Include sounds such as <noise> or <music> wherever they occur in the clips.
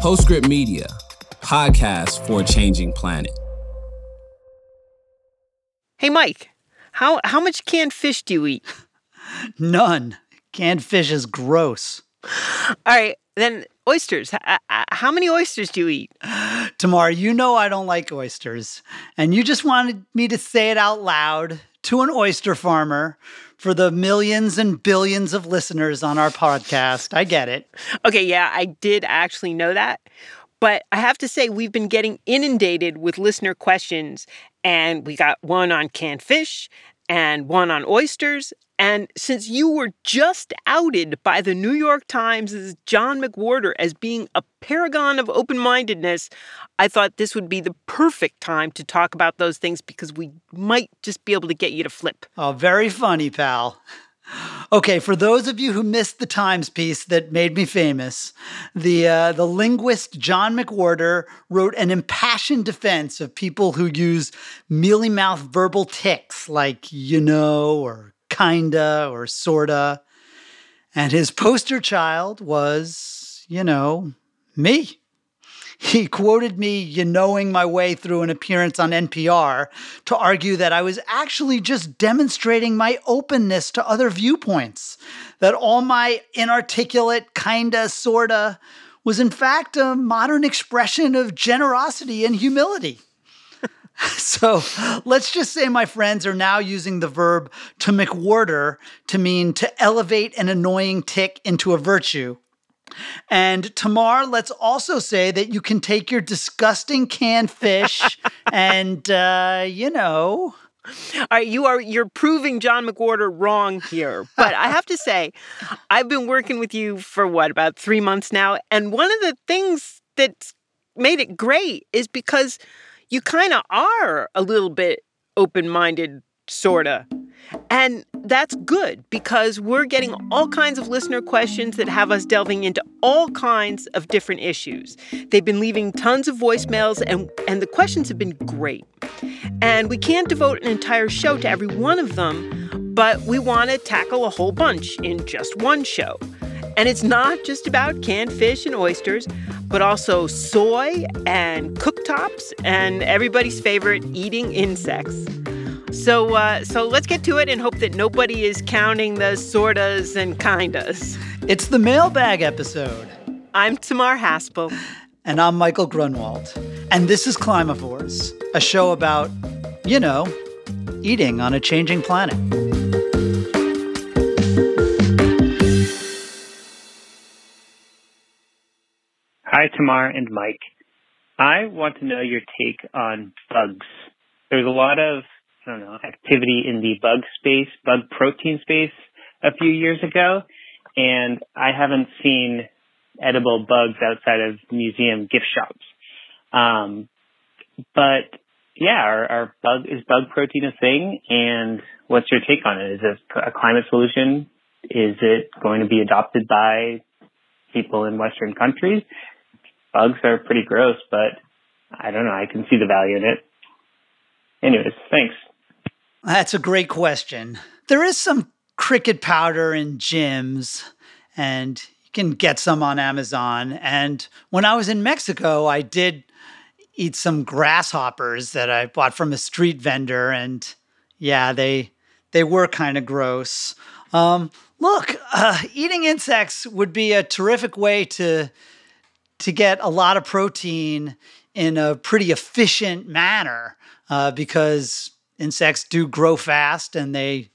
Postscript Media, podcast for a changing planet. Hey, Mike, how, how much canned fish do you eat? <laughs> None. Canned fish is gross. All right, then oysters. How many oysters do you eat? <sighs> Tamar, you know I don't like oysters, and you just wanted me to say it out loud to an oyster farmer for the millions and billions of listeners on our podcast. I get it. Okay, yeah, I did actually know that. But I have to say, we've been getting inundated with listener questions, and we got one on canned fish and one on oysters. And since you were just outed by the New York Times' John McWhorter as being a paragon of open mindedness, I thought this would be the perfect time to talk about those things because we might just be able to get you to flip. Oh, very funny, pal. Okay, for those of you who missed the Times piece that made me famous, the uh, the linguist John McWhorter wrote an impassioned defense of people who use mealy mouth verbal tics like you know or kinda or sorta. And his poster child was, you know, me. He quoted me, you knowing my way through an appearance on NPR to argue that I was actually just demonstrating my openness to other viewpoints, that all my inarticulate, kinda, sorta was in fact a modern expression of generosity and humility. <laughs> so let's just say my friends are now using the verb to McWhorter to mean to elevate an annoying tic into a virtue. And Tamar, let's also say that you can take your disgusting canned fish <laughs> and, uh, you know. All right, you are you're proving John McWhorter wrong here. But I have to say, I've been working with you for what about three months now, and one of the things that's made it great is because you kind of are a little bit open-minded, sorta. And that's good because we're getting all kinds of listener questions that have us delving into all kinds of different issues. They've been leaving tons of voicemails, and, and the questions have been great. And we can't devote an entire show to every one of them, but we want to tackle a whole bunch in just one show. And it's not just about canned fish and oysters, but also soy and cooktops and everybody's favorite eating insects. So, uh, so let's get to it and hope that nobody is counting the sortas and kindas. It's the mailbag episode. I'm Tamar Haspel. And I'm Michael Grunwald. And this is Climavores, a show about, you know, eating on a changing planet. Hi, Tamar and Mike. I want to know your take on bugs. There's a lot of I don't know, activity in the bug space, bug protein space a few years ago. And I haven't seen edible bugs outside of museum gift shops. Um, but yeah, are, are bug, is bug protein a thing? And what's your take on it? Is it a climate solution? Is it going to be adopted by people in Western countries? Bugs are pretty gross, but I don't know. I can see the value in it. Anyways, thanks. That's a great question. There is some cricket powder in gyms, and you can get some on Amazon. And when I was in Mexico, I did eat some grasshoppers that I bought from a street vendor, and yeah, they they were kind of gross. Um, look, uh, eating insects would be a terrific way to to get a lot of protein in a pretty efficient manner uh, because insects do grow fast and they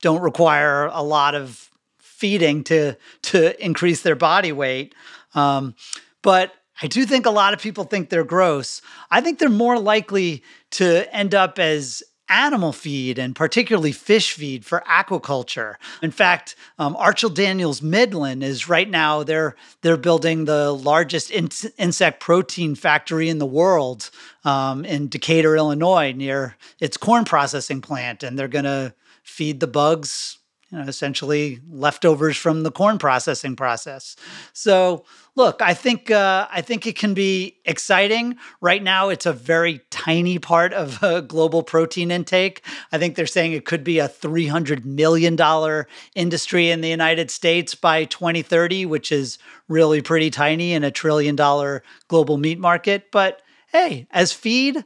don't require a lot of feeding to to increase their body weight. Um, but I do think a lot of people think they're gross. I think they're more likely to end up as animal feed and particularly fish feed for aquaculture. In fact, um, Archer Daniels Midland is right now they're they're building the largest in- insect protein factory in the world um, in Decatur, Illinois, near its corn processing plant, and they're going to feed the bugs you know, essentially leftovers from the corn processing process. So, look, I think uh, I think it can be exciting. Right now, it's a very tiny part of uh, global protein intake. I think they're saying it could be a three hundred million dollar industry in the United States by 2030, which is really pretty tiny in a trillion dollar global meat market. But hey, as feed,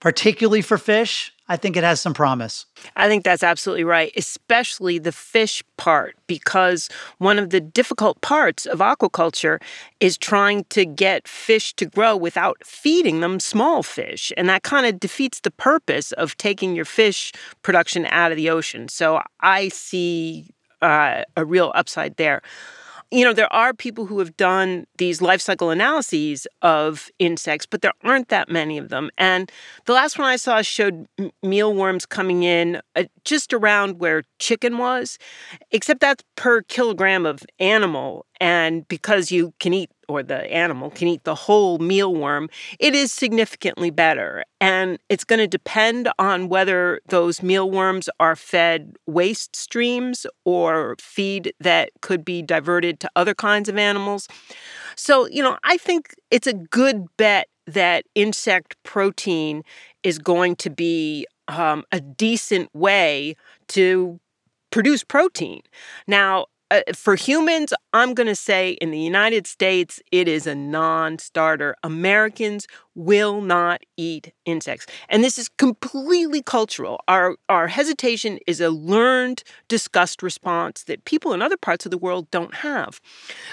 particularly for fish, I think it has some promise. I think that's absolutely right, especially the fish part, because one of the difficult parts of aquaculture is trying to get fish to grow without feeding them small fish. And that kind of defeats the purpose of taking your fish production out of the ocean. So I see uh, a real upside there you know, there are people who have done these life cycle analyses of insects, but there aren't that many of them. And the last one I saw showed mealworms coming in uh, just around where chicken was, except that's per kilogram of animal. And because you can eat, or the animal can eat the whole mealworm, it is significantly better. And it's going to depend on whether those mealworms are fed waste streams or feed that could be diverted to other kinds of animals. So, you know, I think it's a good bet that insect protein is going to be um, a decent way to produce protein. Now, uh, for humans, I'm going to say in the United States, it is a non starter. Americans will not eat insects. And this is completely cultural. Our, our hesitation is a learned disgust response that people in other parts of the world don't have.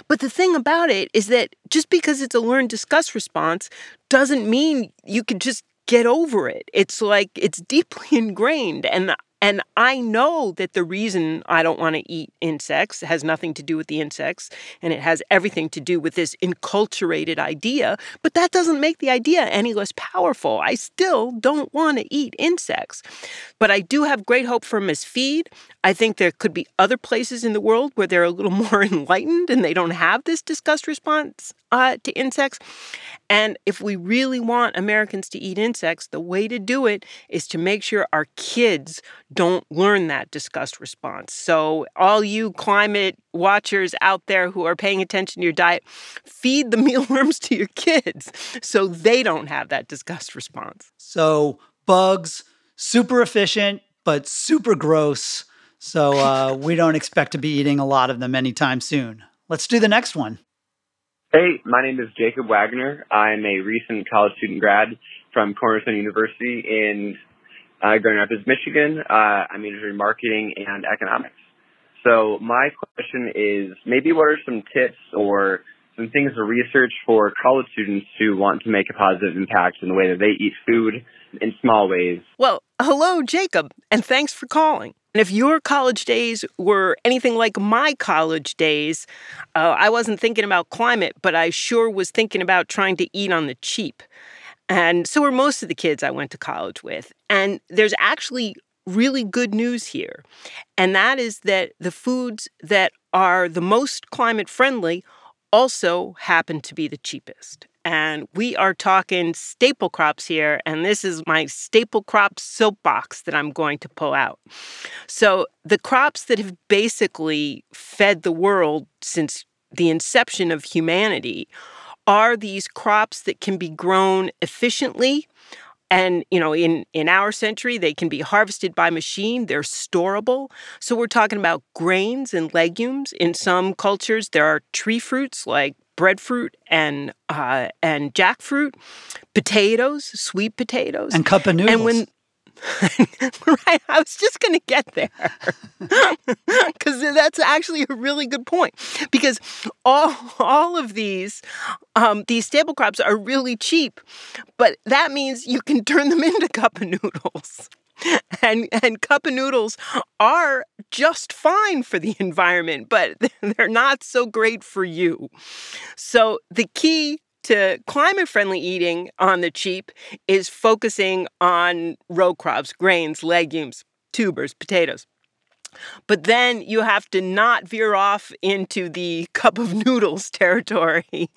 But the thing about it is that just because it's a learned disgust response doesn't mean you can just get over it. It's like it's <laughs> deeply ingrained. And and I know that the reason I don't want to eat insects has nothing to do with the insects and it has everything to do with this enculturated idea, but that doesn't make the idea any less powerful. I still don't want to eat insects. But I do have great hope for Miss Feed. I think there could be other places in the world where they're a little <laughs> more enlightened and they don't have this disgust response uh, to insects. And if we really want Americans to eat insects, the way to do it is to make sure our kids don't learn that disgust response. So, all you climate watchers out there who are paying attention to your diet, feed the <laughs> mealworms to your kids so they don't have that disgust response. So, bugs, super efficient, but super gross. So, uh, we don't expect to be eating a lot of them anytime soon. Let's do the next one. Hey, my name is Jacob Wagner. I'm a recent college student grad from Cornerstone University in uh, Grand Rapids, Michigan. Uh, I'm majoring in marketing and economics. So my question is maybe what are some tips or some things to research for college students who want to make a positive impact in the way that they eat food in small ways? Well, hello, Jacob, and thanks for calling. And if your college days were anything like my college days, uh, I wasn't thinking about climate, but I sure was thinking about trying to eat on the cheap. And so were most of the kids I went to college with. And there's actually really good news here. And that is that the foods that are the most climate friendly also happen to be the cheapest. And we are talking staple crops here. And this is my staple crop soapbox that I'm going to pull out. So, the crops that have basically fed the world since the inception of humanity are these crops that can be grown efficiently and you know in in our century they can be harvested by machine they're storable. So we're talking about grains and legumes. In some cultures there are tree fruits like breadfruit and uh, and jackfruit potatoes sweet potatoes. And cup of noodles and when <laughs> right. I was just going to get there <laughs> because that's actually a really good point. Because all all of these um, these staple crops are really cheap, but that means you can turn them into cup of noodles. And and cup of noodles are just fine for the environment, but <laughs> they're not so great for you. So the key to climate friendly eating on the cheap is focusing on row crops, grains, legumes, tubers, potatoes. But then you have to not veer off into the cup of <laughs> noodles territory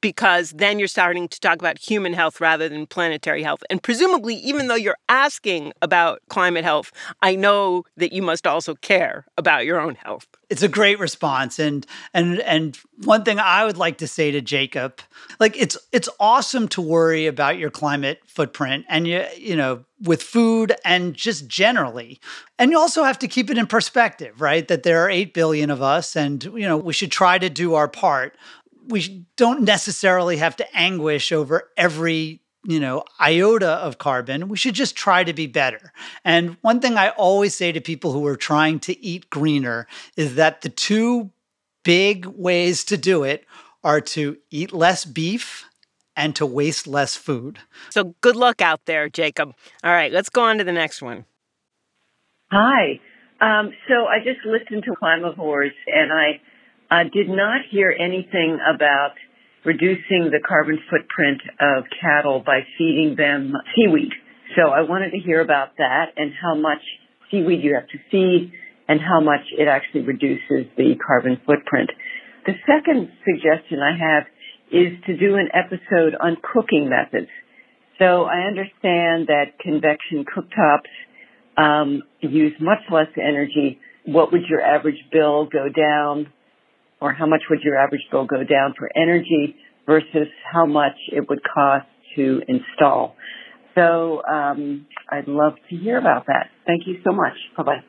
because then you're starting to talk about human health rather than planetary health. And presumably, even though you're asking about climate health, I know that you must also care about your own health. It's a great response. And and and one thing I would like to say to Jacob, like it's it's awesome to worry about your climate footprint and you you know with food and just generally. And you also have to keep it in perspective, right? That there are 8 billion of us and you know, we should try to do our part. We don't necessarily have to anguish over every you know, iota of carbon. We should just try to be better. And one thing I always say to people who are trying to eat greener is that the two big ways to do it are to eat less beef and to waste less food. So good luck out there, Jacob. All right, let's go on to the next one. Hi. Um, so I just listened to Climavores and I uh, did not hear anything about reducing the carbon footprint of cattle by feeding them seaweed. So I wanted to hear about that and how much seaweed you have to feed and how much it actually reduces the carbon footprint. The second suggestion I have is to do an episode on cooking methods. So I understand that convection cooktops um, use much less energy. What would your average bill go down, or how much would your average bill go down for energy versus how much it would cost to install? So um, I'd love to hear about that. Thank you so much. Bye bye.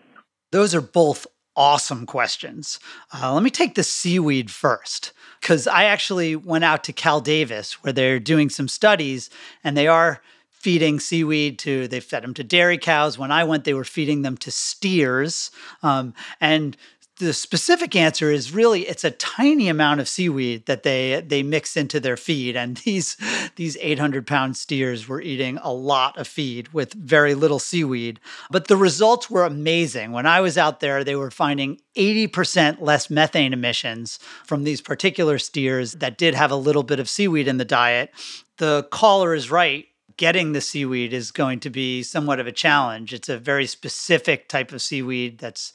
Those are both awesome questions. Uh, let me take the seaweed first, because I actually went out to Cal Davis where they're doing some studies and they are feeding seaweed to, they fed them to dairy cows. When I went, they were feeding them to steers. Um, and the specific answer is really it's a tiny amount of seaweed that they they mix into their feed. And these these 800 pound steers were eating a lot of feed with very little seaweed. But the results were amazing. When i was out there they were finding 80% less methane emissions from these particular steers that did have a little bit of seaweed in the diet. The caller is right. Getting the seaweed is going to be somewhat of a challenge. It's a very specific type of seaweed that's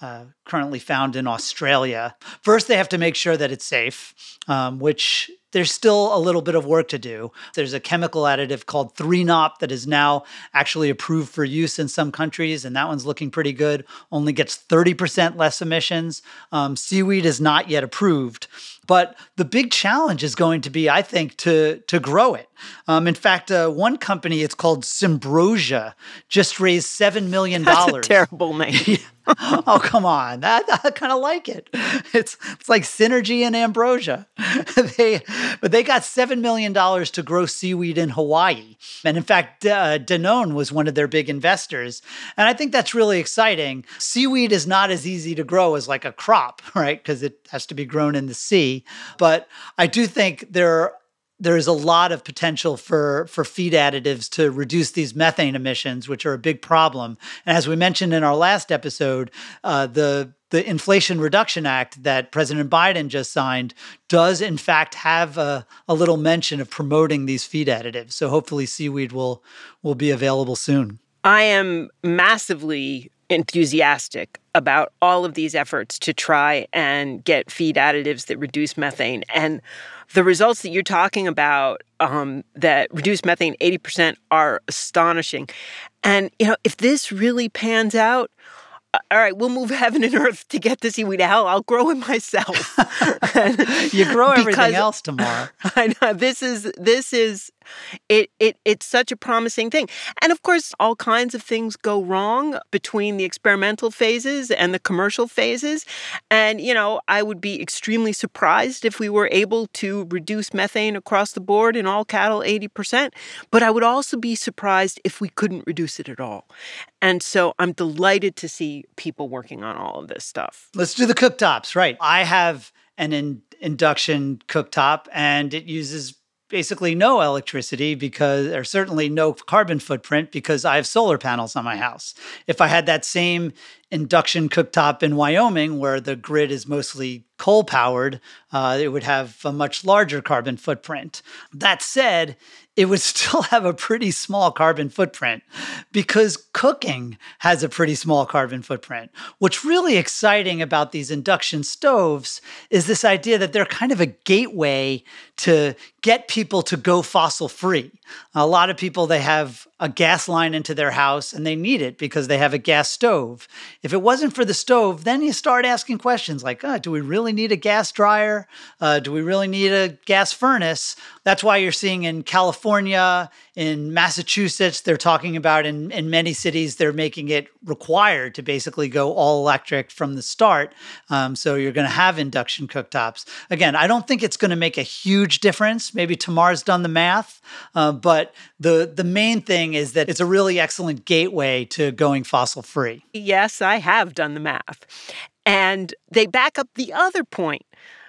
uh, currently found in Australia. First, they have to make sure that it's safe, um, which there's still a little bit of work to do. There's a chemical additive called 3-NOP that is now actually approved for use in some countries, and that one's looking pretty good. Only gets 30% less emissions. Um, seaweed is not yet approved. But the big challenge is going to be, I think, to to grow it. Um, in fact, uh, one company, it's called Symbrosia, just raised seven million dollars. Terrible name. <laughs> oh come on, that, I kind of like it. It's it's like synergy and ambrosia. <laughs> they but they got seven million dollars to grow seaweed in Hawaii, and in fact, uh, Danone was one of their big investors. And I think that's really exciting. Seaweed is not as easy to grow as like a crop, <laughs> right? Because it has to be grown in the sea. But I do think there there is a lot of potential for for feed additives to reduce these methane emissions, which are a big problem. And as we mentioned in our last episode, uh, the the Inflation Reduction Act that President Biden just signed does, in fact, have a, a little mention of promoting these feed additives. So hopefully, seaweed will will be available soon. I am massively enthusiastic about all of these efforts to try and get feed additives that reduce methane. And the results that you're talking about um, that reduce methane 80% are astonishing. And, you know, if this really pans out, all right, we'll move <laughs> heaven and earth to get the seaweed. Hell, I'll grow it myself. <laughs> <laughs> you grow everything else tomorrow. I know this is this is it it it's such a promising thing. And of course, all kinds of things go wrong between the experimental phases and the commercial phases. And you know, I would be extremely surprised if we were able to reduce methane across the board in all cattle 80%, but I would also be surprised if we couldn't reduce it at all. And so I'm delighted to see people working on all of this stuff. Let's do the cooktops, right? I have an in- induction cooktop and it uses basically no electricity because, or certainly no carbon footprint because I have solar panels on my house. If I had that same induction cooktop in Wyoming where the grid is mostly coal powered, uh, it would have a much larger carbon footprint. That said, it would <laughs> still have a pretty small carbon footprint because cooking has a pretty small carbon footprint. What's really exciting about these induction stoves is this idea that they're kind of a gateway to get people to go fossil free. A lot of people, they have a gas line into their house and they need it because they have a gas stove. If it wasn't for the stove, then you start asking questions like, oh, do we really need a gas dryer? Uh, do we really need a gas furnace? That's why you're seeing in California, in Massachusetts, they're talking about in, in many cities, they're making it required to basically go all electric from the start. Um, so you're going to have induction cooktops. Again, I don't think it's going to make a huge difference. Maybe Tamar's done the math, uh, but the the main thing is that it's a really excellent gateway to going fossil free. Yes, I have done the math. And they back up the other point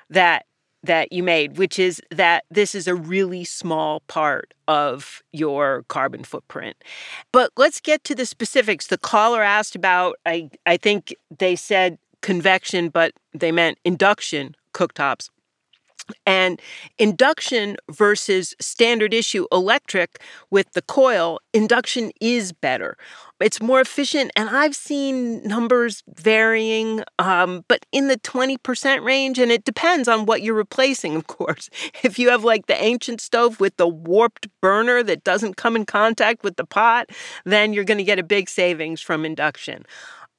that that you made, which is that this is a really small part of your carbon footprint. But let's get to the specifics. The caller asked about, I, I think they said convection, but they meant induction cooktops. And induction versus standard issue electric with the coil, induction is better. It's more efficient, and I've seen numbers varying, um, but in the 20% range, and it depends on what you're replacing, of course. <laughs> If you have like the ancient stove with the warped burner that doesn't come in contact with the pot, then you're going to get a big savings from induction.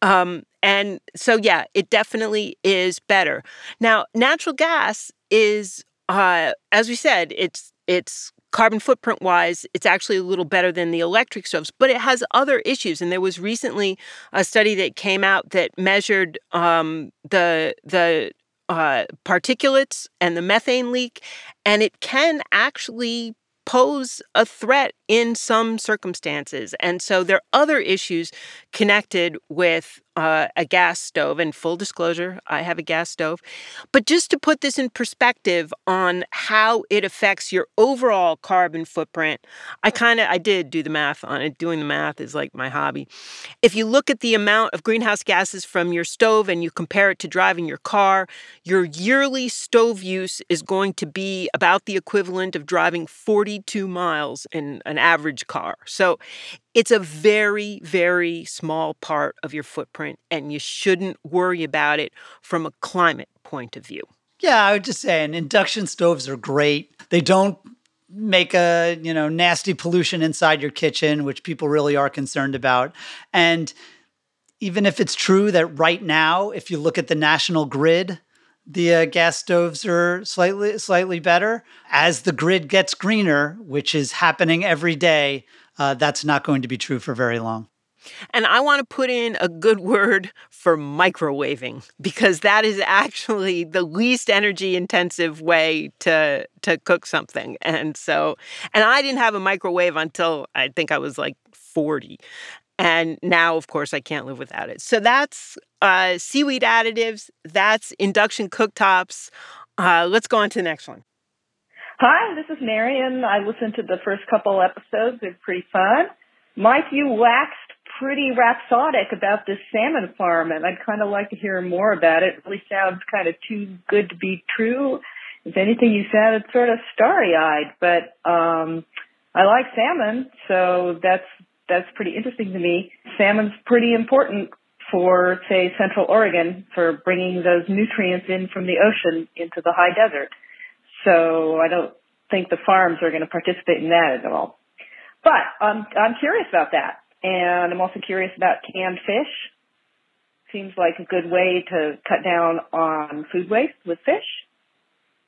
Um, and so, yeah, it definitely is better. Now, natural gas is, uh, as we said, it's it's carbon footprint wise, it's actually a little better than the electric stoves, but it has other issues. And there was recently a study that came out that measured um, the the uh, particulates and the methane leak, and it can actually pose a threat in some circumstances. And so there are other issues connected with uh, a gas stove. And full disclosure, I have a gas stove. But just to put this in perspective on how it affects your overall carbon footprint, I kind of I did do the math on it. Doing the math is like my hobby. If you look at the amount of greenhouse gases from your stove and you compare it to driving your car, your yearly stove use is going to be about the equivalent of driving 42 miles in an average car. So it's a very, very small part of your footprint, and you shouldn't worry about it from a climate point of view. Yeah, I would just say, and induction stoves are great. They don't make a you know nasty pollution inside your kitchen, which people really are concerned about. And even if it's true that right now, if you look at the national grid, the uh, gas stoves are slightly slightly better. As the grid gets greener, which is happening every day, uh, that's not going to be true for very long. And I want to put in a good word for microwaving because that is actually the least energy intensive way to to cook something. And so and I didn't have a microwave until I think I was like 40. And now of course I can't live without it. So that's uh, seaweed additives, that's induction cooktops. Uh, let's go on to the next one. Hi, this is Marion. I listened to the first couple episodes. They're pretty fun. Mike, you waxed pretty rhapsodic about this salmon farm, and I'd kind of like to hear more about it. It really sounds kind of too good to be true. If anything, you sounded sort of starry-eyed, but um, I like salmon, so that's that's pretty interesting to me. Salmon's pretty important for, say, Central Oregon for bringing those nutrients in from the ocean into the high desert. So I don't think the farms are going to participate in that at all. But I'm I'm curious about that, and I'm also curious about canned fish. Seems like a good way to cut down on food waste with fish.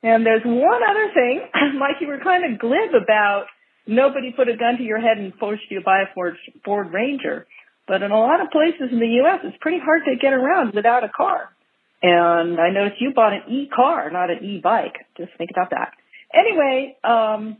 And there's one other thing, <clears throat> Mike, you were kind of glib about nobody put a gun to your head and forced you to buy a Ford, Ford Ranger. But in a lot of places in the U.S., it's pretty hard to get around without a car. And I noticed you bought an e-car, not an e-bike. Just think about that. Anyway, um,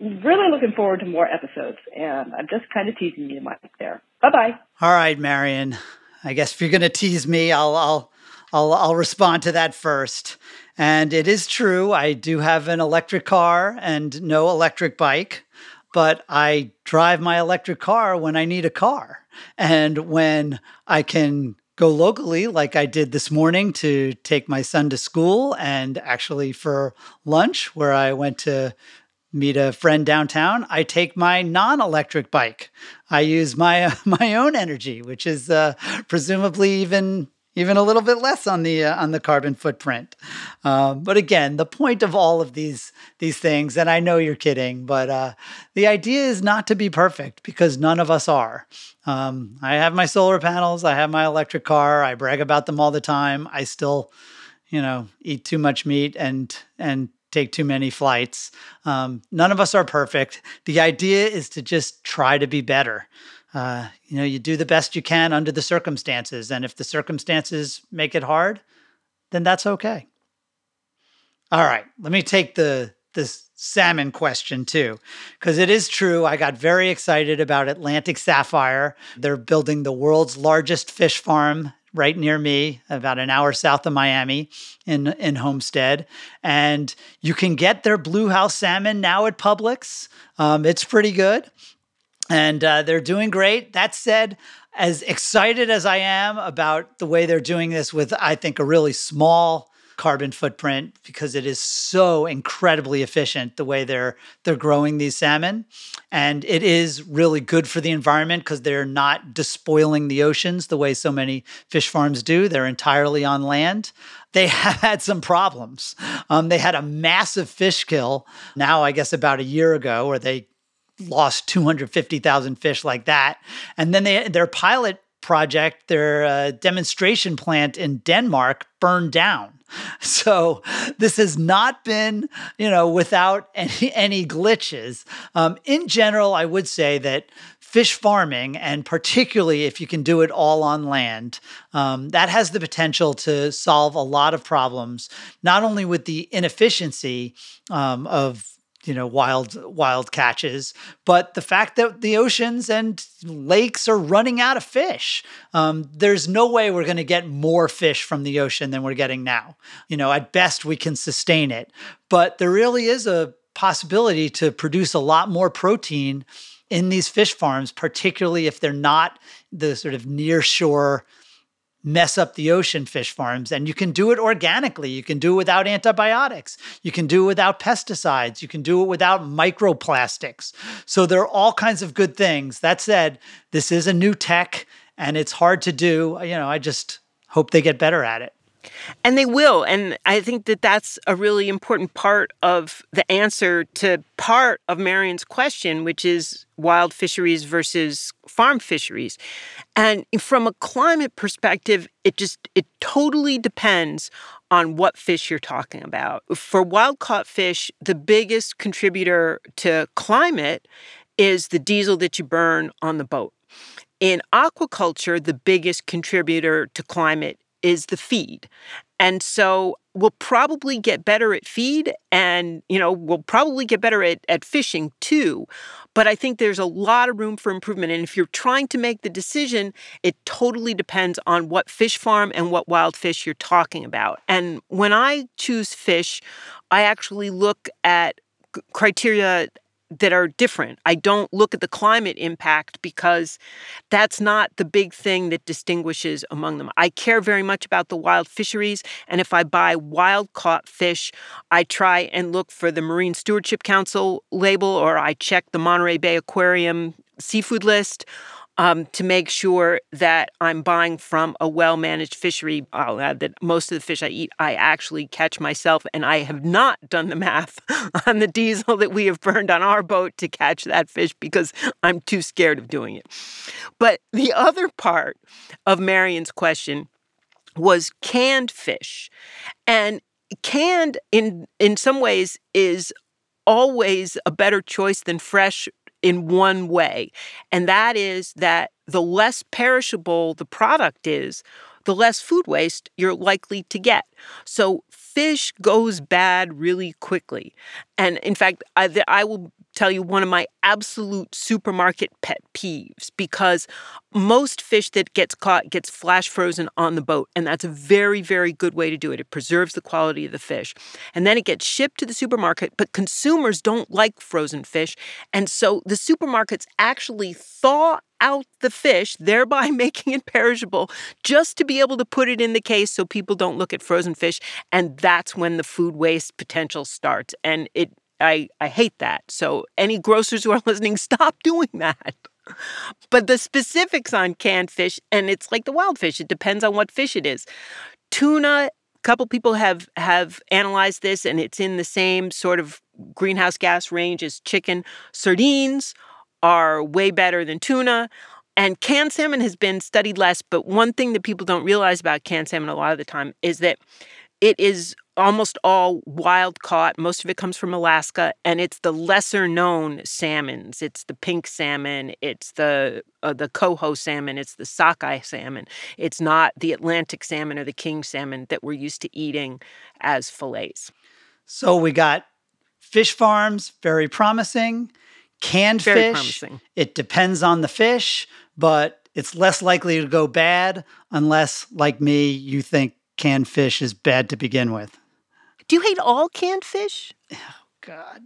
really looking forward to more episodes, and I'm just kind of teasing you, Mike. There. Bye bye. All right, Marion. I guess if you're going to tease me, I'll I'll I'll I'll respond to that first. And it is true, I do have an electric car and no electric bike, but I drive my electric car when I need a car and when I can go locally, like I did this morning to take my son to school and actually for lunch, where I went to meet a friend downtown, I take my non-electric bike. I use my <laughs> my own energy, which is uh, presumably even even a little bit less on the uh, on the carbon footprint. Um, but again, the point of all of these these things, and I know you're kidding, but uh, the idea is not to be perfect because none of us are. Um, I have my solar panels, I have my electric car, I brag about them all the time. I still, you know, eat too much meat and and take too many flights. Um, none of us are perfect. The idea is to just try to be better uh, you know, you do the best you can under the circumstances. And if the circumstances make it hard, then that's okay. All right, let me take the this salmon question too, because it is true. I got very excited about Atlantic Sapphire. They're building the world's largest fish farm right near me, about an hour south of Miami in, in Homestead. And you can get their Blue House salmon now at Publix. Um, it's pretty good and uh, they're doing great. That said, as excited as I am about the way they're doing this with, I think, a really small carbon footprint because it is so incredibly efficient the way they're they're growing these salmon. And it is really good for the environment because they're not despoiling the oceans the way so many fish farms do. They're entirely on land. They <laughs> have had some problems. Um, they had a massive fish kill now i guess about a year ago where they lost 250,000 fish like that. And then they, their pilot project, their uh, demonstration plant in Denmark burned down. <laughs> So this has not been, you know, without any, any glitches. Um, in general, I would say that fish farming, and particularly if you can do it all on land, um, that has the potential to solve a lot of problems, not only with the inefficiency um, of you know wild wild catches but the fact that the oceans and lakes are running out of fish um, there's no way we're going to get more fish from the ocean than we're getting now. You know at best we can sustain it but there really is a possibility to produce a lot more protein in these fish farms particularly if they're not the sort of near shore mess up the ocean fish farms. And you can do it organically. You can do it without antibiotics. You can do it without pesticides. You can do it without microplastics. So there are all kinds of good things. That said, this is a new tech and it's hard to do. You know, I just hope they get better at it. And they will. And I think that that's a really important part of the answer to part of Marion's question, which is wild fisheries versus farm fisheries. And from a climate perspective, it just, it totally depends on what fish you're talking about. For wild caught fish, the biggest contributor to climate is the diesel that you burn on the boat. In aquaculture, the biggest contributor to climate is the feed. And so we'll probably get better at feed and, you know, we'll probably get better at, at fishing too. But I think there's a lot of room for improvement. And if you're trying to make the decision, it totally depends on what fish farm and what wild fish you're talking about. And when I choose fish, I actually look at criteria that are different. I don't look at the climate impact because that's not the big thing that distinguishes among them. I care very much about the wild fisheries, and if I buy wild caught fish, I try and look for the Marine Stewardship Council label or I check the Monterey Bay Aquarium seafood list um, to make sure that I'm buying from a well managed fishery. I'll add that most of the fish I eat, I actually catch myself, and I have not done the math <laughs> on the diesel that we have burned on our boat to catch that fish because I'm too scared of doing it. But the other part of Marion's question was canned fish. And canned in in some ways is always a better choice than fresh in one way, and that is that the less perishable the product is, the less food waste you're likely to get. So fish goes bad really quickly. And in fact, I, I will tell you one of my absolute supermarket pet peeves because most fish that gets caught gets flash frozen on the boat and that's a very very good way to do it. It preserves the quality of the fish. And then it gets shipped to the supermarket, but consumers don't like frozen fish, and so the supermarkets actually thaw out the fish, thereby <laughs> making it perishable, just to be able to put it in the case so people don't look at frozen fish. And that's when the food waste potential starts. And it I, I hate that. So any grocers who are <laughs> listening, stop doing that. But the specifics on canned fish, and it's like the wild fish, it depends on what fish it is. Tuna, a couple people have have analyzed this, and it's in the same sort of greenhouse gas range as chicken. Sardines are way better than tuna. And canned salmon has been studied less, but one thing that people don't realize about canned salmon a lot of the time is that it is almost all wild caught. Most of it comes from Alaska, and it's the lesser known salmons. It's the pink salmon, it's the uh, the coho salmon, it's the sockeye salmon. It's not the Atlantic salmon or the king salmon that we're used to eating as fillets. So we got fish farms, very promising. Canned very fish, promising. it depends on the fish, but it's less likely to go bad unless, like me, you think canned fish is bad to begin with. Do you hate all canned fish? Oh, God.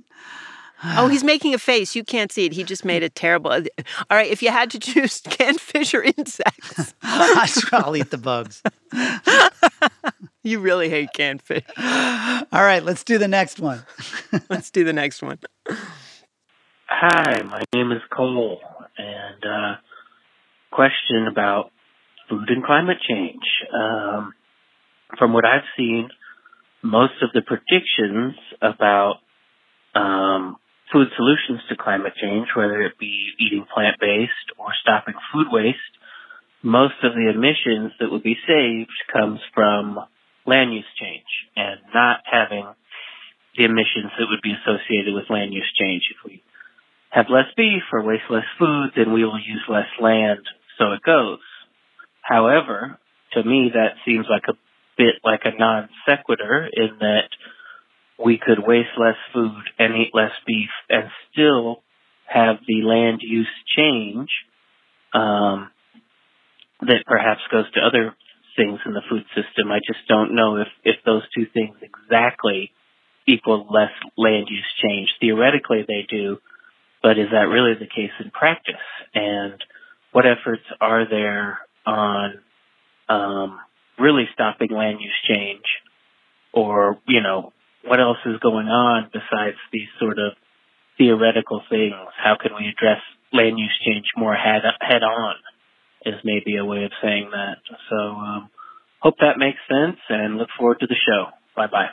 Oh, he's <sighs> making a face. You can't see it. He just made a terrible. All right, if you had to choose <laughs> canned fish or insects, <laughs> I'll eat the bugs. <laughs> you really hate canned fish. <sighs> All right, let's do the next one. Let's do the next one. Hi, my name is Cole, and uh, question about food and climate change. Um, from what I've seen, most of the predictions about um, food solutions to climate change, whether it be eating plant based or stopping food waste, most of the emissions that would be saved comes from land use change and not having the emissions that would be associated with land use change. If we have less beef or waste less food, then we will use less land, so it goes. However, to me, that seems like a bit like a non sequitur in that we could waste less food and eat less beef and still have the land use change um, that perhaps goes to other things in the food system. I just don't know if, if those two things exactly equal less land use change. Theoretically, they do, but is that really the case in practice? And what efforts are there on um, really stopping land use change? Or, you know, what else is going on besides these sort of theoretical things? How can we address land use change more head, head on is maybe a way of saying that. So, um, hope that makes sense and look forward to the show. Bye bye.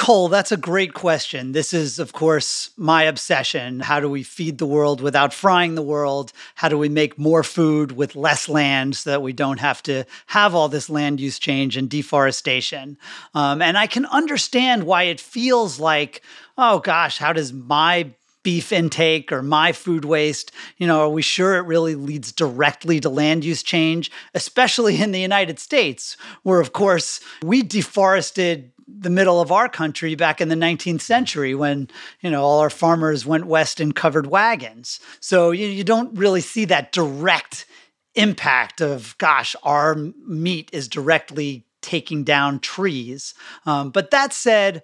Cole, that's a great question. This is, of course, my obsession. How do we feed the world without frying the world? How do we make more food with less land so that we don't have to have all this land use change and deforestation? Um, and I can understand why it feels like, oh gosh, how does my beef intake or my food waste, you know, are we sure it really leads directly to land use change, especially in the United States, where, of course, we deforested the middle of our country back in the 19th century when you know all our farmers went west in covered wagons. So you, you don't really see that direct impact of gosh our meat is directly taking down trees. Um, but that said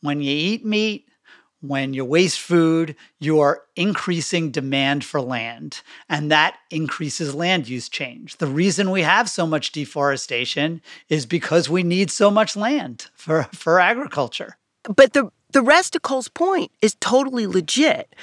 when you eat meat when you waste food, you are increasing demand for land, and that increases land use change. The reason we have so much deforestation is because we need so much land for, for agriculture. But the the rest of Cole's point is totally legit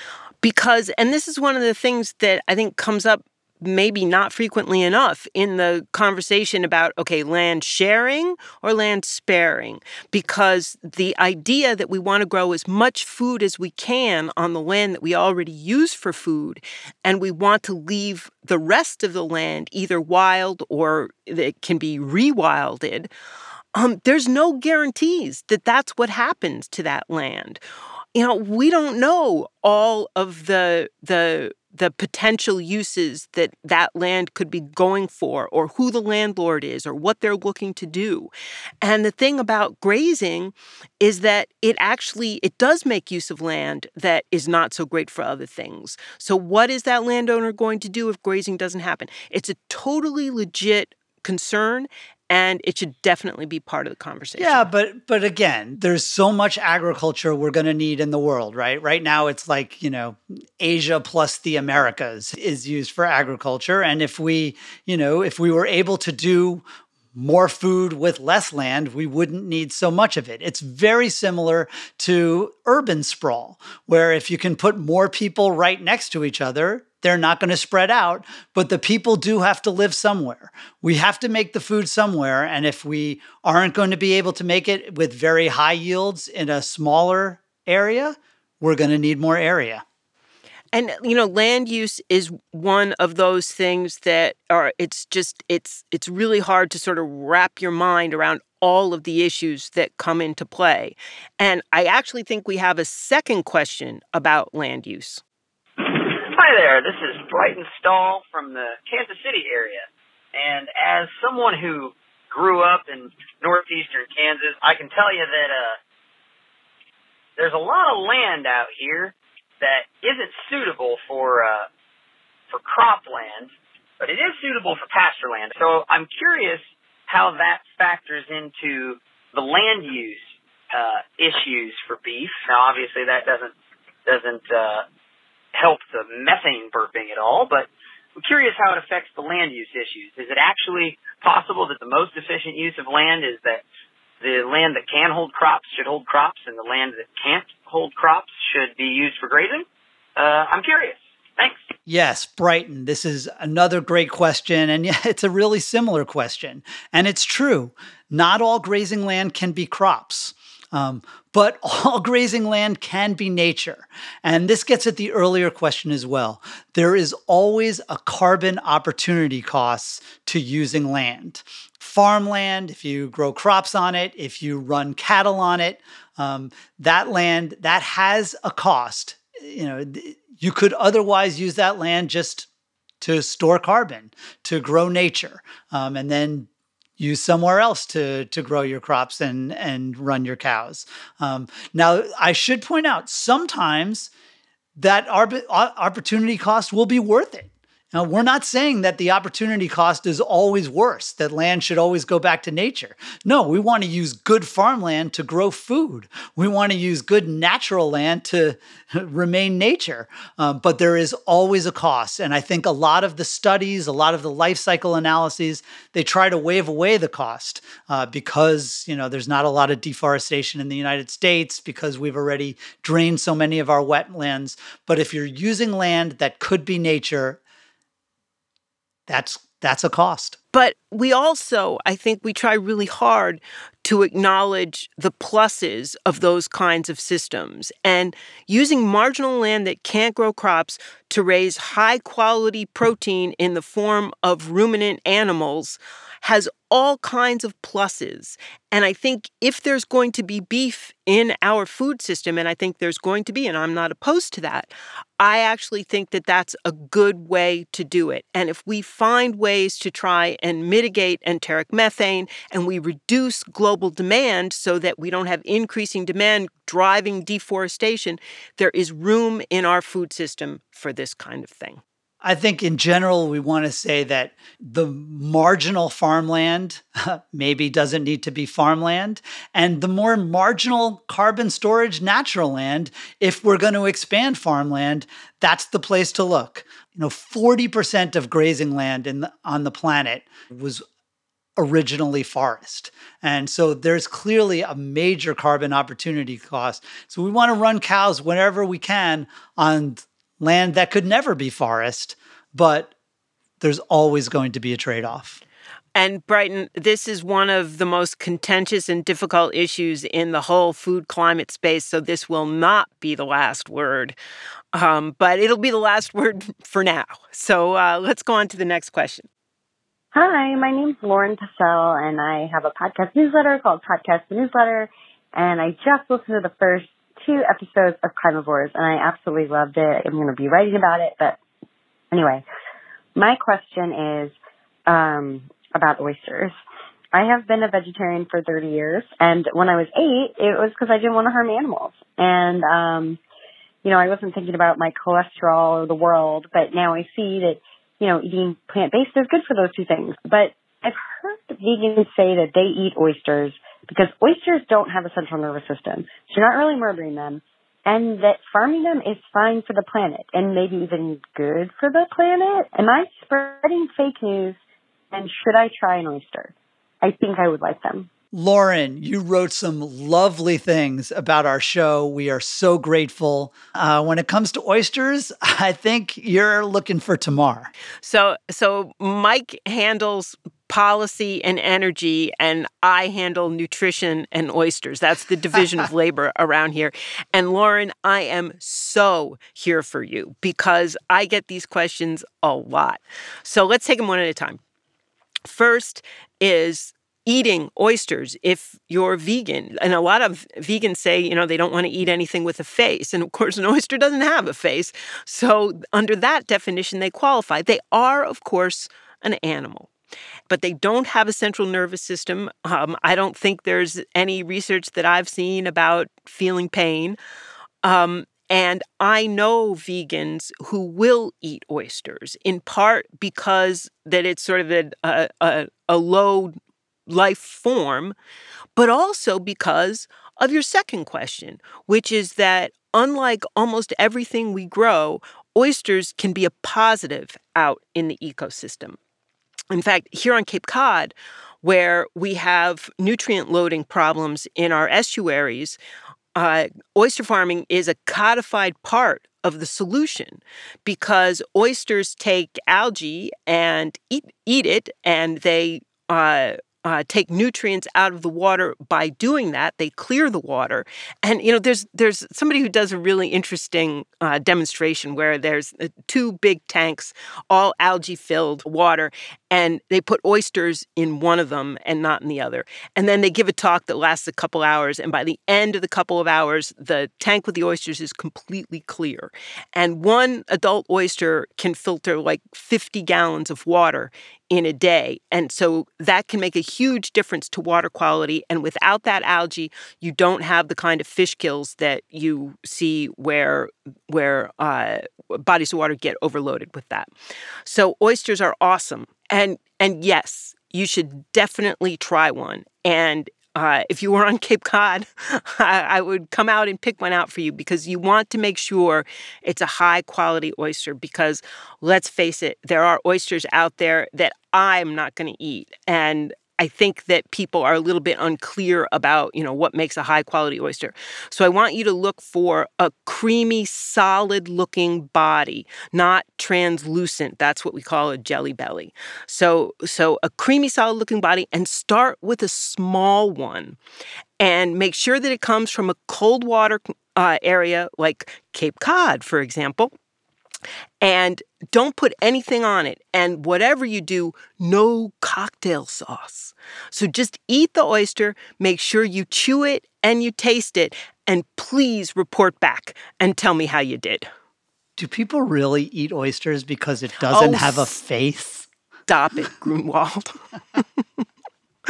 because and this is one of the things that I think comes up maybe not frequently enough in the conversation about okay land sharing or land sparing? Because the idea that we want to grow as much food as we can on the land that we already use for food and we want to leave the rest of the land either wild or it can be rewilded um, there's no guarantees that that's what happens to that land. You know we don't know all of the the the potential uses that that land could be going for or who the landlord is or what they're looking to do. And the thing about grazing is that it actually it does make use of land that is not so great for other things. So what is that landowner going to do if grazing doesn't happen? It's a totally legit concern and it should definitely be part of the conversation. Yeah, but but again, there's so much agriculture we're going to need in the world, right? Right now it's like, you know, Asia plus the Americas is used for agriculture and if we, you know, if we were able to do more food with less land, we wouldn't need so much of it. It's very similar to urban sprawl, where if you can put more people right next to each other, they're not going to spread out, but the people do have to live somewhere. We have to make the food somewhere. And if we aren't going to be able to make it with very high yields in a smaller area, we're going to need more area. And you know, land use is one of those things that are it's just it's it's really hard to sort of wrap your mind around all of the issues that come into play. And I actually think we have a second question about land use. Hi there, this is Brighton Stahl from the Kansas City area. And as someone who grew up in northeastern Kansas, I can tell you that uh, there's a lot of land out here that isn't suitable for uh, for cropland, but it is suitable for pasture land. So I'm curious how that factors into the land use uh, issues for beef. Now, obviously, that doesn't doesn't uh, help the methane burping at all, but I'm curious how it affects the land use issues. Is it actually possible that the most efficient use of land is that the land that can hold crops should hold crops and the land that can't hold crops should be used for grazing? Uh, I'm curious. Thanks. Yes, Brighton. This is another great question. And <laughs> yeah, it's a really similar question. And it's true. Not all grazing land can be crops. Um, but <laughs> all grazing land can be nature. And this gets at the earlier question as well. There is always a carbon opportunity cost to using land. Farmland, if you grow crops on it, if you run cattle on it, um, that land that has a cost. You know, you could otherwise use that land just to store carbon, to grow nature, um, and then use somewhere else to to grow your crops and and run your cows. Um, now, I should point out sometimes that opportunity cost will be worth it. Now, we're not saying that the opportunity cost is always worse, that land should always go back to nature. No, we want to use good farmland to grow food. We want to use good natural land to <laughs> remain nature. Um, but there is always a cost. And I think a lot of the studies, a lot of the life cycle analyses, they try to wave away the cost uh, because, you know, there's not a lot of deforestation in the United States because we've already drained so many of our wetlands. But if you're using land that could be nature, that's that's a cost. But we also, I think we try really hard to acknowledge the pluses of those kinds of systems and using marginal land that can't grow crops to raise high quality protein in the form of ruminant animals has all kinds of pluses. And I think if there's going to be beef in our food system, and I think there's going to be, and I'm not opposed to that, I actually think that that's a good way to do it. And if we find ways to try and mitigate enteric methane and we reduce global demand so that we don't have increasing demand driving deforestation, there is room in our food system for this kind of thing. I think in general, we want to say that the marginal farmland <laughs> maybe doesn't need to be farmland. And the more marginal carbon storage natural land, if we're going to expand farmland, that's the place to look. You know, 40% of grazing land in the, on the planet was originally forest. And so there's clearly a major carbon opportunity cost. So we want to run cows whenever we can on land that could never be forest, but there's always going to be a trade off. And Brighton, this is one of the most contentious and difficult issues in the whole food climate space. So this will not be the last word, um, but it'll be the last <laughs> word for now. So uh, let's go on to the next question. Hi, my name's Lauren Passell, and I have a podcast newsletter called Podcast the Newsletter. And I just listened to the first two episodes of Climavores, and I absolutely loved it. I'm going to be writing about it, but Anyway, my question is um, about oysters. I have been a vegetarian for 30 years, and when I was eight, it was because I didn't want to harm animals. And, um, you know, I wasn't thinking about my cholesterol or the world, but now I see that, you know, eating plant-based is good for those two things. But I've heard vegans say that they eat oysters because oysters don't have a central nervous system. So you're not really murdering them. And that farming them is fine for the planet and maybe even good for the planet. Am I spreading fake news? And should I try an oyster? I think I would like them. Lauren, you wrote some lovely things about our show. We are so grateful. Uh, when it comes to oysters, <laughs> I think you're looking for Tamar. So, so Mike handles policy and energy, and I handle nutrition and oysters. That's the division of <laughs> labor around here. And Lauren, I am so here for you because I get these questions a lot. So let's take them one at a time. First is eating oysters if you're vegan. And a lot of vegans say, you know, they don't want to eat anything with a face. And of course, an oyster doesn't have a face. So, under that definition, they qualify. They are, of course, an animal. But they don't have a central nervous system. Um, I don't think there's any research that I've seen about feeling pain. Um, and I know vegans who will eat oysters, in part because that it's sort of a, a, a low life form, but also because of your second question, which is that unlike almost everything we grow, oysters can be a positive out in the ecosystem. In fact, here on Cape Cod, where we have nutrient loading problems in our estuaries, uh, oyster farming is a codified part of the solution because oysters take algae and eat, eat it and they uh, uh, take nutrients out of the water by doing that. They clear the water, and you know there's there's somebody who does a really interesting uh, demonstration where there's uh, two big tanks, all algae filled water, and they put oysters in one of them and not in the other. And then they give a talk that lasts a couple hours. And by the end of the couple of hours, the tank with the oysters is completely clear. And one adult oyster can filter like 50 gallons of water in a day. And so that can make a huge difference to water quality. And without that algae, you don't have the kind of fish kills that you see where where uh, bodies of water get overloaded with that. So oysters are awesome. And and yes, you should definitely try one. And uh, if you were on Cape Cod, <laughs> I, I, would come out and pick one out for you because you want to make sure it's a high quality oyster. Because let's face it, there are oysters out there that I'm not going to eat. And I think that people are a little bit unclear about, you know, what makes a high quality oyster. So I want you to look for a creamy, solid looking body, not translucent. That's what we call a jelly belly. So so a creamy, solid looking body and start with a small one and make sure that it comes from a cold water uh, area like Cape Cod, for example and don't put anything on it. And whatever you do, no cocktail sauce. So just eat the oyster, make sure you chew it and you taste it, and please report back and tell me how you did. Do people really eat oysters because it doesn't oh, have a face? Stop it, Grunwald. <laughs>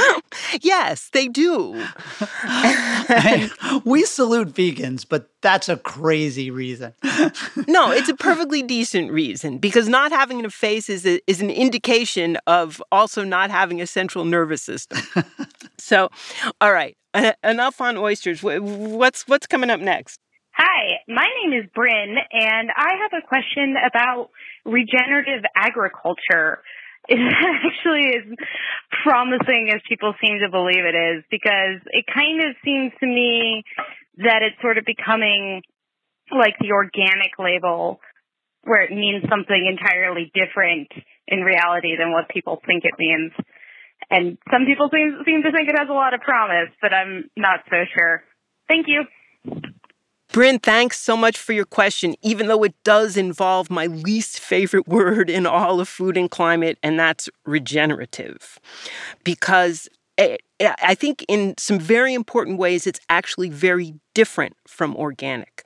<laughs> yes, they do. <laughs> we salute vegans, but that's a crazy reason. no, it's a perfectly decent reason because not having a face is a, is an indication of also not having a central nervous system. <laughs> so, all right, enough on oysters. What's what's coming up next? Hi, my name is Bryn, and I have a question about regenerative agriculture <laughs> it actually is promising as people seem to believe it is because it kind of seems to me that it's sort of becoming like the organic label where it means something entirely different in reality than what people think it means. And some people seem, seem to think it has a lot of promise, but I'm not so sure. Thank you. Bryn, thanks so much for your question, even though it does involve my least favorite <laughs> word in all of food and climate, and that's regenerative. Because it, I think in some very important ways, it's actually very different from organic.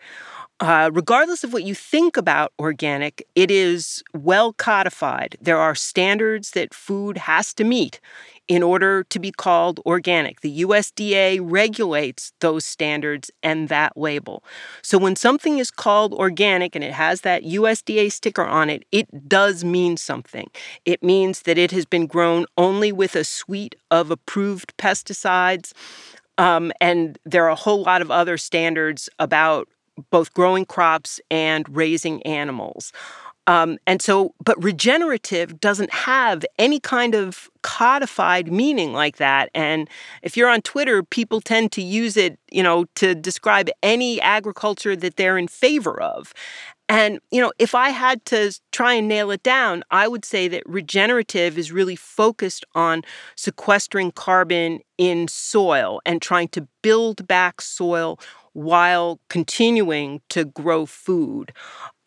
Uh, regardless of what you think about organic, it is well codified. There are standards that food has to meet in order to be called organic. The USDA regulates those standards and that label. So when something is called organic and it has that USDA sticker on it, it does mean something. It means that it has been grown only with a suite of approved pesticides. Um, and there are a whole lot of other standards about both growing crops and raising animals. Um, and so, but regenerative doesn't have any kind of codified meaning like that. And if you're on Twitter, people tend to use it, you know, to describe any agriculture that they're in favor of. And, you know, if I had to try and nail it down, I would say that regenerative is really focused on sequestering carbon in soil and trying to build back soil while continuing to grow food.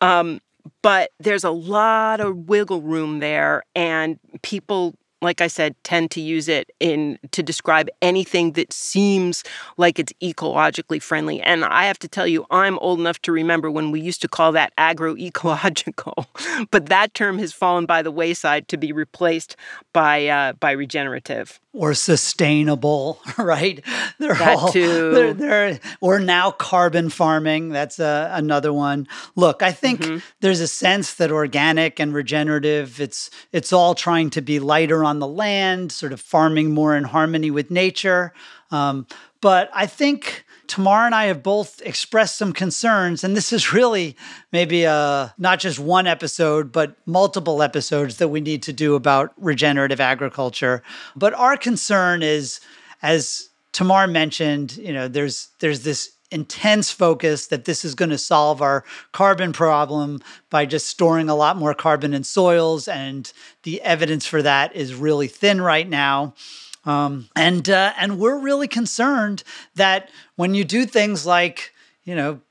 Um, but there's a lot of wiggle room there, and people like I said, tend to use it in to describe anything that seems like it's ecologically friendly. And I have to tell you, I'm old enough to remember when we used to call that agroecological, <laughs> but that term has fallen by the wayside to be replaced by uh, by regenerative or sustainable, <laughs> right? They're that all too. They're, they're, or now carbon farming. That's a, another one. Look, I think mm-hmm. there's a sense that organic and regenerative, it's it's all trying to be lighter on the land, sort of farming more in harmony with nature. Um, but I think Tamar and I have both expressed some concerns, and this is really maybe a, uh, not just one episode, but multiple episodes that we need to do about regenerative agriculture. But our concern is, as Tamar mentioned, you know, there's there's this intense focus that this is going to solve our carbon problem by just storing a lot more carbon in soils, and the evidence for that is really thin right now. Um, and uh, and we're really concerned that when you do things like you know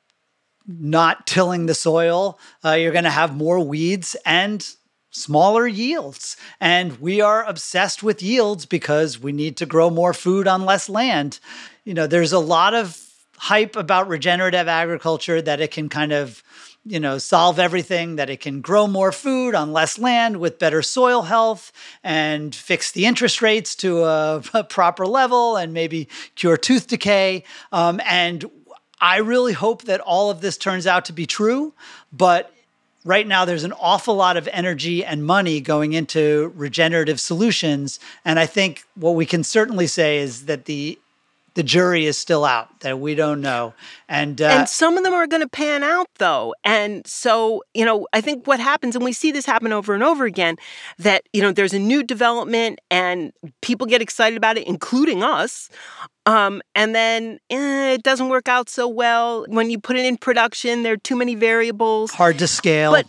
not tilling the soil, uh, you're going to have more weeds and smaller yields. And we are obsessed with yields because we need to grow more food on less land. You know, there's a lot of hype about regenerative agriculture that it can kind of you know, solve everything, that it can grow more food on less land with better soil health and fix the interest rates to a, <laughs> a proper level and maybe cure tooth decay. Um, and I really hope that all of this turns out to be true. But right now, there's an awful lot of energy and money going into regenerative solutions. And I think what we can certainly say is that the the jury is still out that we don't know. And uh, and some of them are going to pan out though. And so you know i think what happens and we see this happen over and over again that you know there's a new development and people get excited about it including us. Um, and then eh, it doesn't work out so well. When you put it in production there are too many variables. Hard to scale. But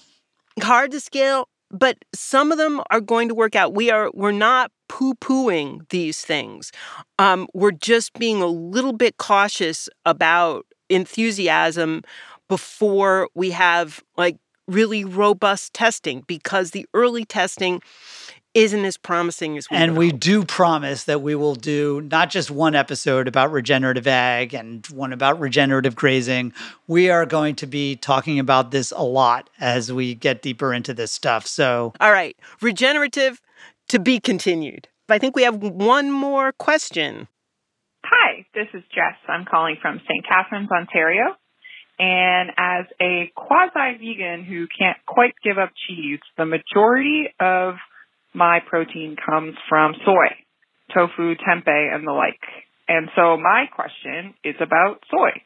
hard to scale but some of them are going to work out. We are we're not poo-pooing these things. Um, we're just being a little bit cautious about enthusiasm before we have like really robust testing because the early testing isn't as promising as we and we hope. do promise that we will do not just one episode about regenerative ag and one about regenerative grazing we are going to be talking about this a lot as we get deeper into this stuff so all right regenerative to be continued i think we have one more question hi this is jess i'm calling from st catharines ontario and as a quasi vegan who can't quite give up cheese, the majority of my protein comes from soy, tofu, tempeh, and the like. And so my question is about soy.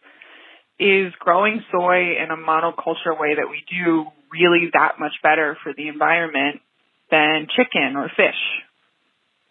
Is growing soy in a monoculture way that we do really that much better for the environment than chicken or fish?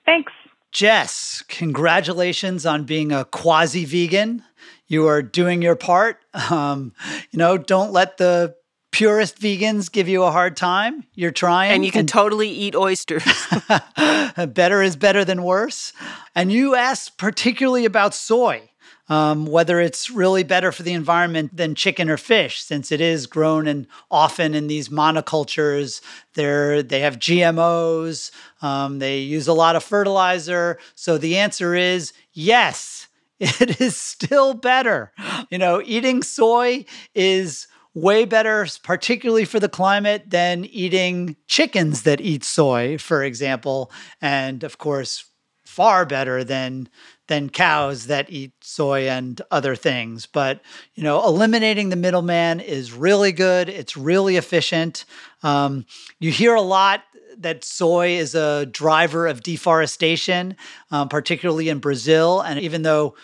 Thanks. Jess, congratulations on being a quasi vegan. You are doing your part. Um, you know, don't let the purist vegans give you a hard time. You're trying. And you can and totally eat oysters. <laughs> better is better than worse. And you asked particularly about soy. Um, whether it's really better for the environment than chicken or fish, since it is grown and often in these monocultures. They're, they have GMOs, um, they use a lot of fertilizer. So the answer is yes, <laughs> it is still better. You know, eating soy is way better, particularly for the climate, than eating chickens that eat soy, for example. And of course, far better than than cows that eat soy and other things. But you know, eliminating the middleman is really good. It's really efficient. Um, you hear a lot that soy is a driver of deforestation, um, particularly in Brazil. And even though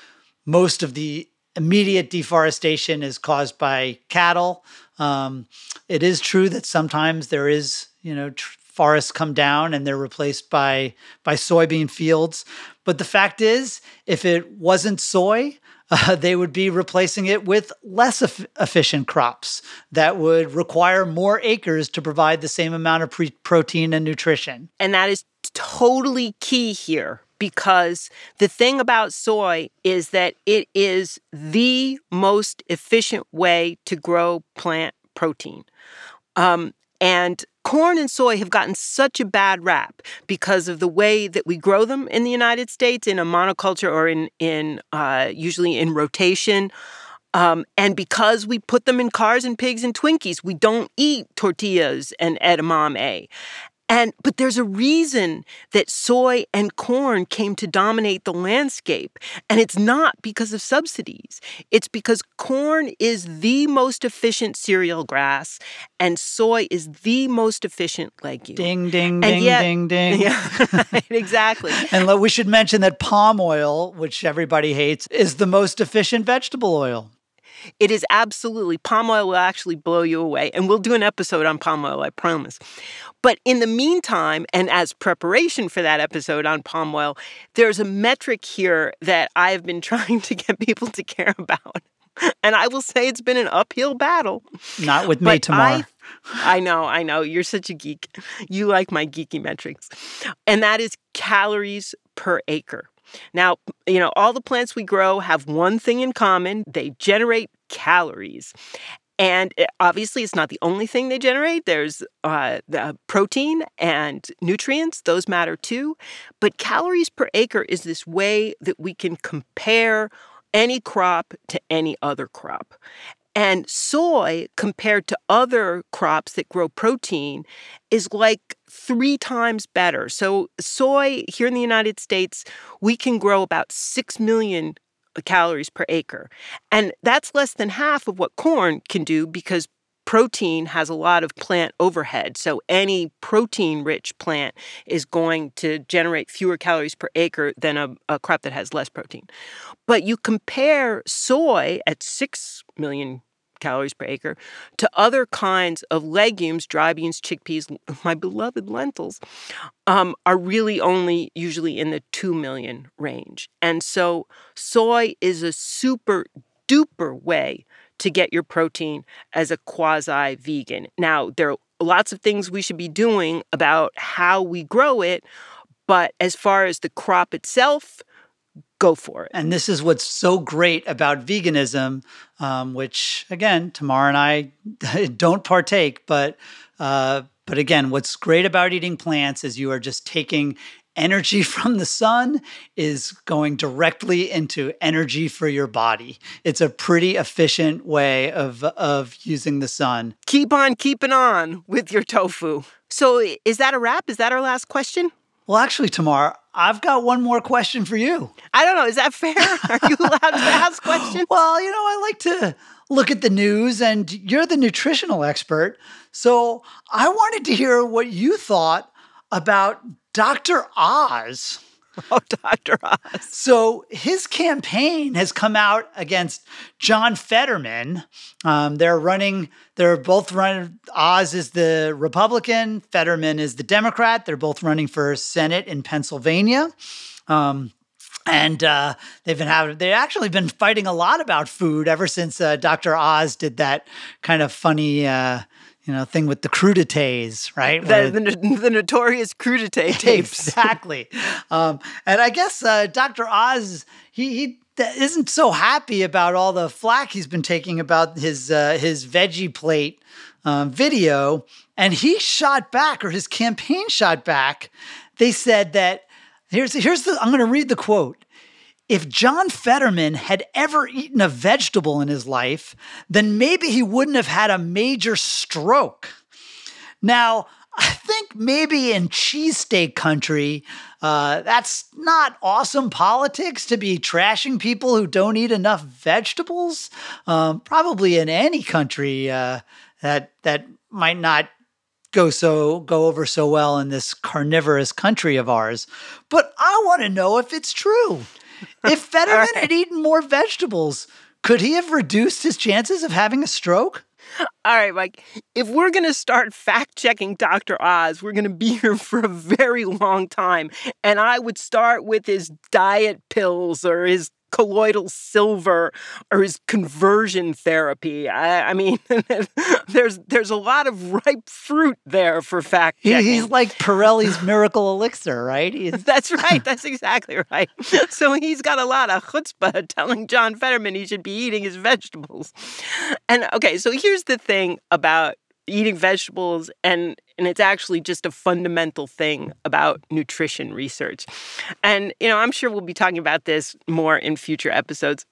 most of the immediate deforestation is caused by cattle, um, it is true that sometimes there is, you know, tr- forests come down and they're replaced by by soybean fields. But the fact is, if it wasn't soy, <laughs> uh, they would be replacing it with less efficient crops that would require more acres to provide the same amount of pre- protein and nutrition. And that is totally key here because the thing about soy is that it is the most efficient way to grow plant protein. Um, and corn and soy have gotten such a bad rap because of the way that we grow them in the United States in a monoculture or in in uh, usually in rotation. Um, and because we put them in cars and pigs and Twinkies, we don't eat tortillas and edamame. And but there's a reason that soy and corn came to dominate the landscape. And it's not because of subsidies. It's because corn is the most efficient cereal grass and soy is the most efficient legume. Ding ding And ding yet- ding <laughs> ding. Yeah, exactly. <laughs> and we should mention that palm oil, which everybody hates, is the most efficient vegetable oil. It is absolutely palm oil will actually blow you away. And we'll do an episode on palm oil, I promise. But in the meantime, and as preparation for that episode on palm oil, there's a metric here that I've been <laughs> trying to get people to care about. And I will say it's been an uphill battle. Not with me Tamar. I, <laughs> I know, I know. You're such a geek. You like my geeky metrics. And that is calories per acre. Now, you know, all the plants we grow have one thing in common they generate calories. And obviously, it's not the only thing they generate. There's uh, the protein and nutrients, those matter too. But calories per acre is this way that we can compare any crop to any other crop. And soy, compared to other crops that grow protein, is like three times better. So, soy here in the United States, we can grow about 6 million calories per acre. And that's less than half of what corn can do because protein has a lot of plant overhead. So any protein rich plant is going to generate fewer calories per acre than a, a crop that has less protein. But you compare soy at 6 million calories per acre to other kinds of legumes, dry beans, chickpeas, <laughs> my beloved lentils, um, are really only usually in the 2 million range. And so soy is a super duper way to get your protein as a quasi vegan. Now, there are lots of things we should be doing about how we grow it, but as far as the crop itself, go for it. And this is what's so great about veganism, um, which again, Tamar and I <laughs> don't partake, but uh, but again, what's great about eating plants is you are just taking energy <laughs> from the sun is going directly into energy for your body. It's a pretty efficient way of of using the sun. Keep on keeping on with your tofu. So, is that a wrap? Is that our last question? Well, actually, Tamar, I've got one more question for you. I don't know. Is that fair? <laughs> Are you allowed to ask questions? <laughs> Well, you know, I like to look at the news, and you're the nutritional expert. So I wanted to hear what you thought about Dr. Oz. <laughs> Oh, Dr. Oz. So his campaign has come out against John Fetterman. Um, they're running, they're both running, Oz is the Republican, Fetterman is the Democrat. They're both running for Senate in Pennsylvania. Um, and uh, they've been having, they've actually been fighting a lot about food ever since uh, Dr. Oz did that kind of funny, uh, you know, thing with the crudités, right? The, the, <laughs> the notorious crudité <laughs> tapes. exactly. Um, and I guess uh, Dr. Oz, he, he isn't so happy about all the flack he's been taking about his uh, his veggie plate um, video, and he shot back, or his campaign shot back. They said that here's here's the I'm going to read the quote. If John Fetterman had ever eaten a vegetable in his life, then maybe he wouldn't have had a major stroke. Now, I think maybe in cheesesteak country, uh, that's not awesome politics to be trashing people who don't eat enough vegetables. Um, probably in any country uh, that that might not go so go over so well in this carnivorous country of ours. But I want to know if it's true. If <laughs> Fetterman right. had eaten more vegetables, could he have reduced his chances of having a stroke? All right, Mike. If we're going to start fact checking Dr. Oz, we're going to be here <laughs> for a very long time. And I would start with his diet pills or his colloidal silver or his conversion therapy. I, I mean, <laughs> there's there's a lot of ripe fruit there for fact checking. He's like Pirelli's <laughs> miracle elixir, right? He's... <laughs> That's right. That's exactly right. So he's got a lot of chutzpah telling John Fetterman he should be eating his vegetables. And okay, so here's the thing about eating vegetables and and it's actually just a fundamental thing about nutrition research. And you know, I'm sure we'll be talking about this more in future episodes.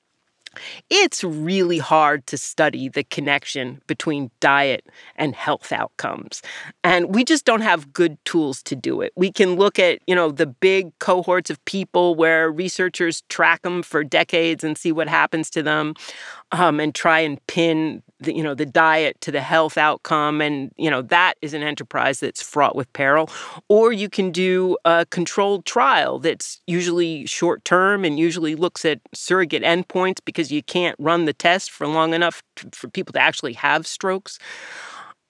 It's really hard to study the connection between diet and health outcomes. And we just don't have good tools to do it. We can look at, you know, the big cohorts of people where researchers track them for decades and see what happens to them um, and try and pin the, you know the diet to the health outcome and you know that is an enterprise that's fraught with peril. Or you can do a controlled trial that's usually short term and usually looks at surrogate endpoints because you can't run the test for long enough for people to actually have strokes.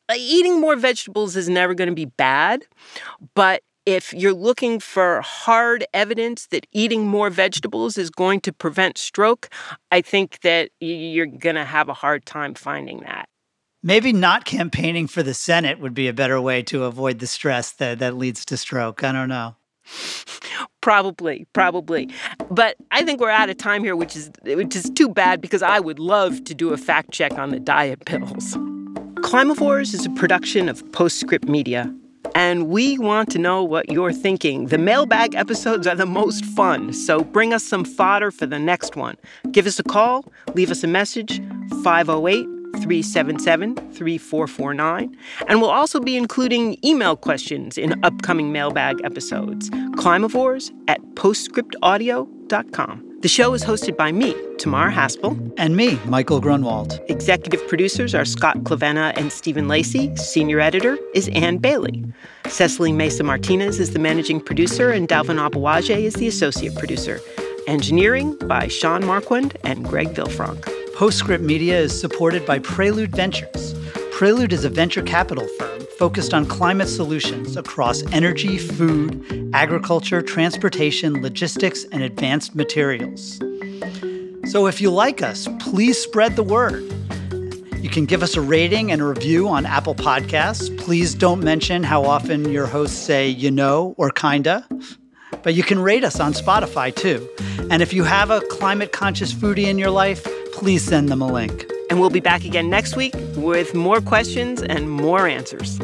Uh, eating more vegetables is never going to be bad but if you're looking for hard evidence that eating more vegetables is going to prevent stroke, I think that you're going to have a hard time finding that. Maybe not campaigning for the Senate would be a better way to avoid the stress that, that leads to stroke. I don't know. Probably, probably. But I think we're out of time here, which is which is too bad because I would love to do a fact check on the diet pills. Climavores is a production of Postscript Media and we want to know what you're thinking. The mailbag episodes are the most fun, so bring us some fodder for the next one. Give us a call, leave us a message, 508 377 3449. And we'll also be including email questions in upcoming mailbag episodes. Climavores at postscriptaudio.com. The show is hosted by me, Tamar Haspel. And me, Michael Grunwald. Executive producers are Scott Clavenna and Stephen Lacey. Senior editor is Ann Bailey. Cecily Meza Martinez is the managing producer, and Dalvin Aboagye is the associate producer. Engineering by Sean Marquand and Greg Villefranc. Postscript Media is supported by Prelude Ventures. Prelude is a venture capital firm focused on climate solutions across energy, food, agriculture, transportation, logistics, and advanced materials. So if you like us, please spread the word. You can give us a rating and a review on Apple Podcasts. Please don't mention how often your hosts say you know or kinda. But you can rate us on Spotify too. And if you have a climate conscious foodie in your life, please send them a link. And we'll be back again next week with more questions and more answers.